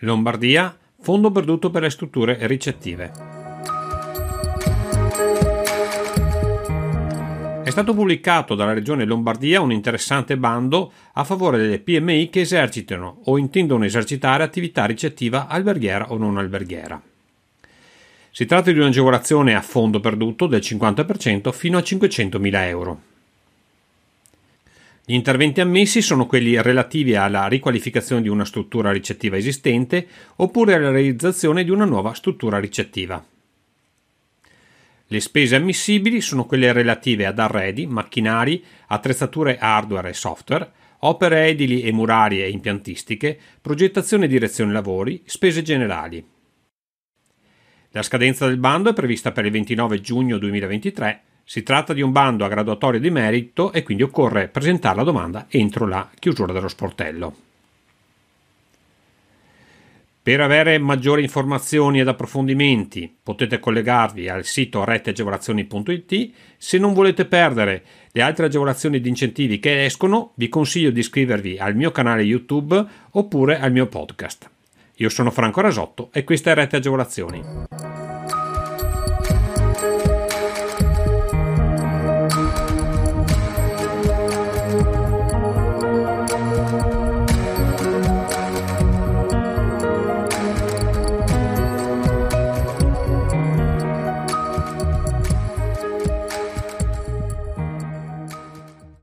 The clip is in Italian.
Lombardia, fondo perduto per le strutture ricettive. È stato pubblicato dalla Regione Lombardia un interessante bando a favore delle PMI che esercitano o intendono esercitare attività ricettiva alberghiera o non alberghiera. Si tratta di un'agevolazione a fondo perduto del 50% fino a 500.000 euro. Gli interventi ammessi sono quelli relativi alla riqualificazione di una struttura ricettiva esistente oppure alla realizzazione di una nuova struttura ricettiva. Le spese ammissibili sono quelle relative ad arredi, macchinari, attrezzature hardware e software, opere edili e murarie e impiantistiche, progettazione e direzione lavori, spese generali. La scadenza del bando è prevista per il 29 giugno 2023 si tratta di un bando a graduatoria di merito e quindi occorre presentare la domanda entro la chiusura dello sportello. Per avere maggiori informazioni ed approfondimenti potete collegarvi al sito retteagevolazioni.it. Se non volete perdere le altre agevolazioni di incentivi che escono, vi consiglio di iscrivervi al mio canale YouTube oppure al mio podcast. Io sono Franco Rasotto e questa è Rette Agevolazioni.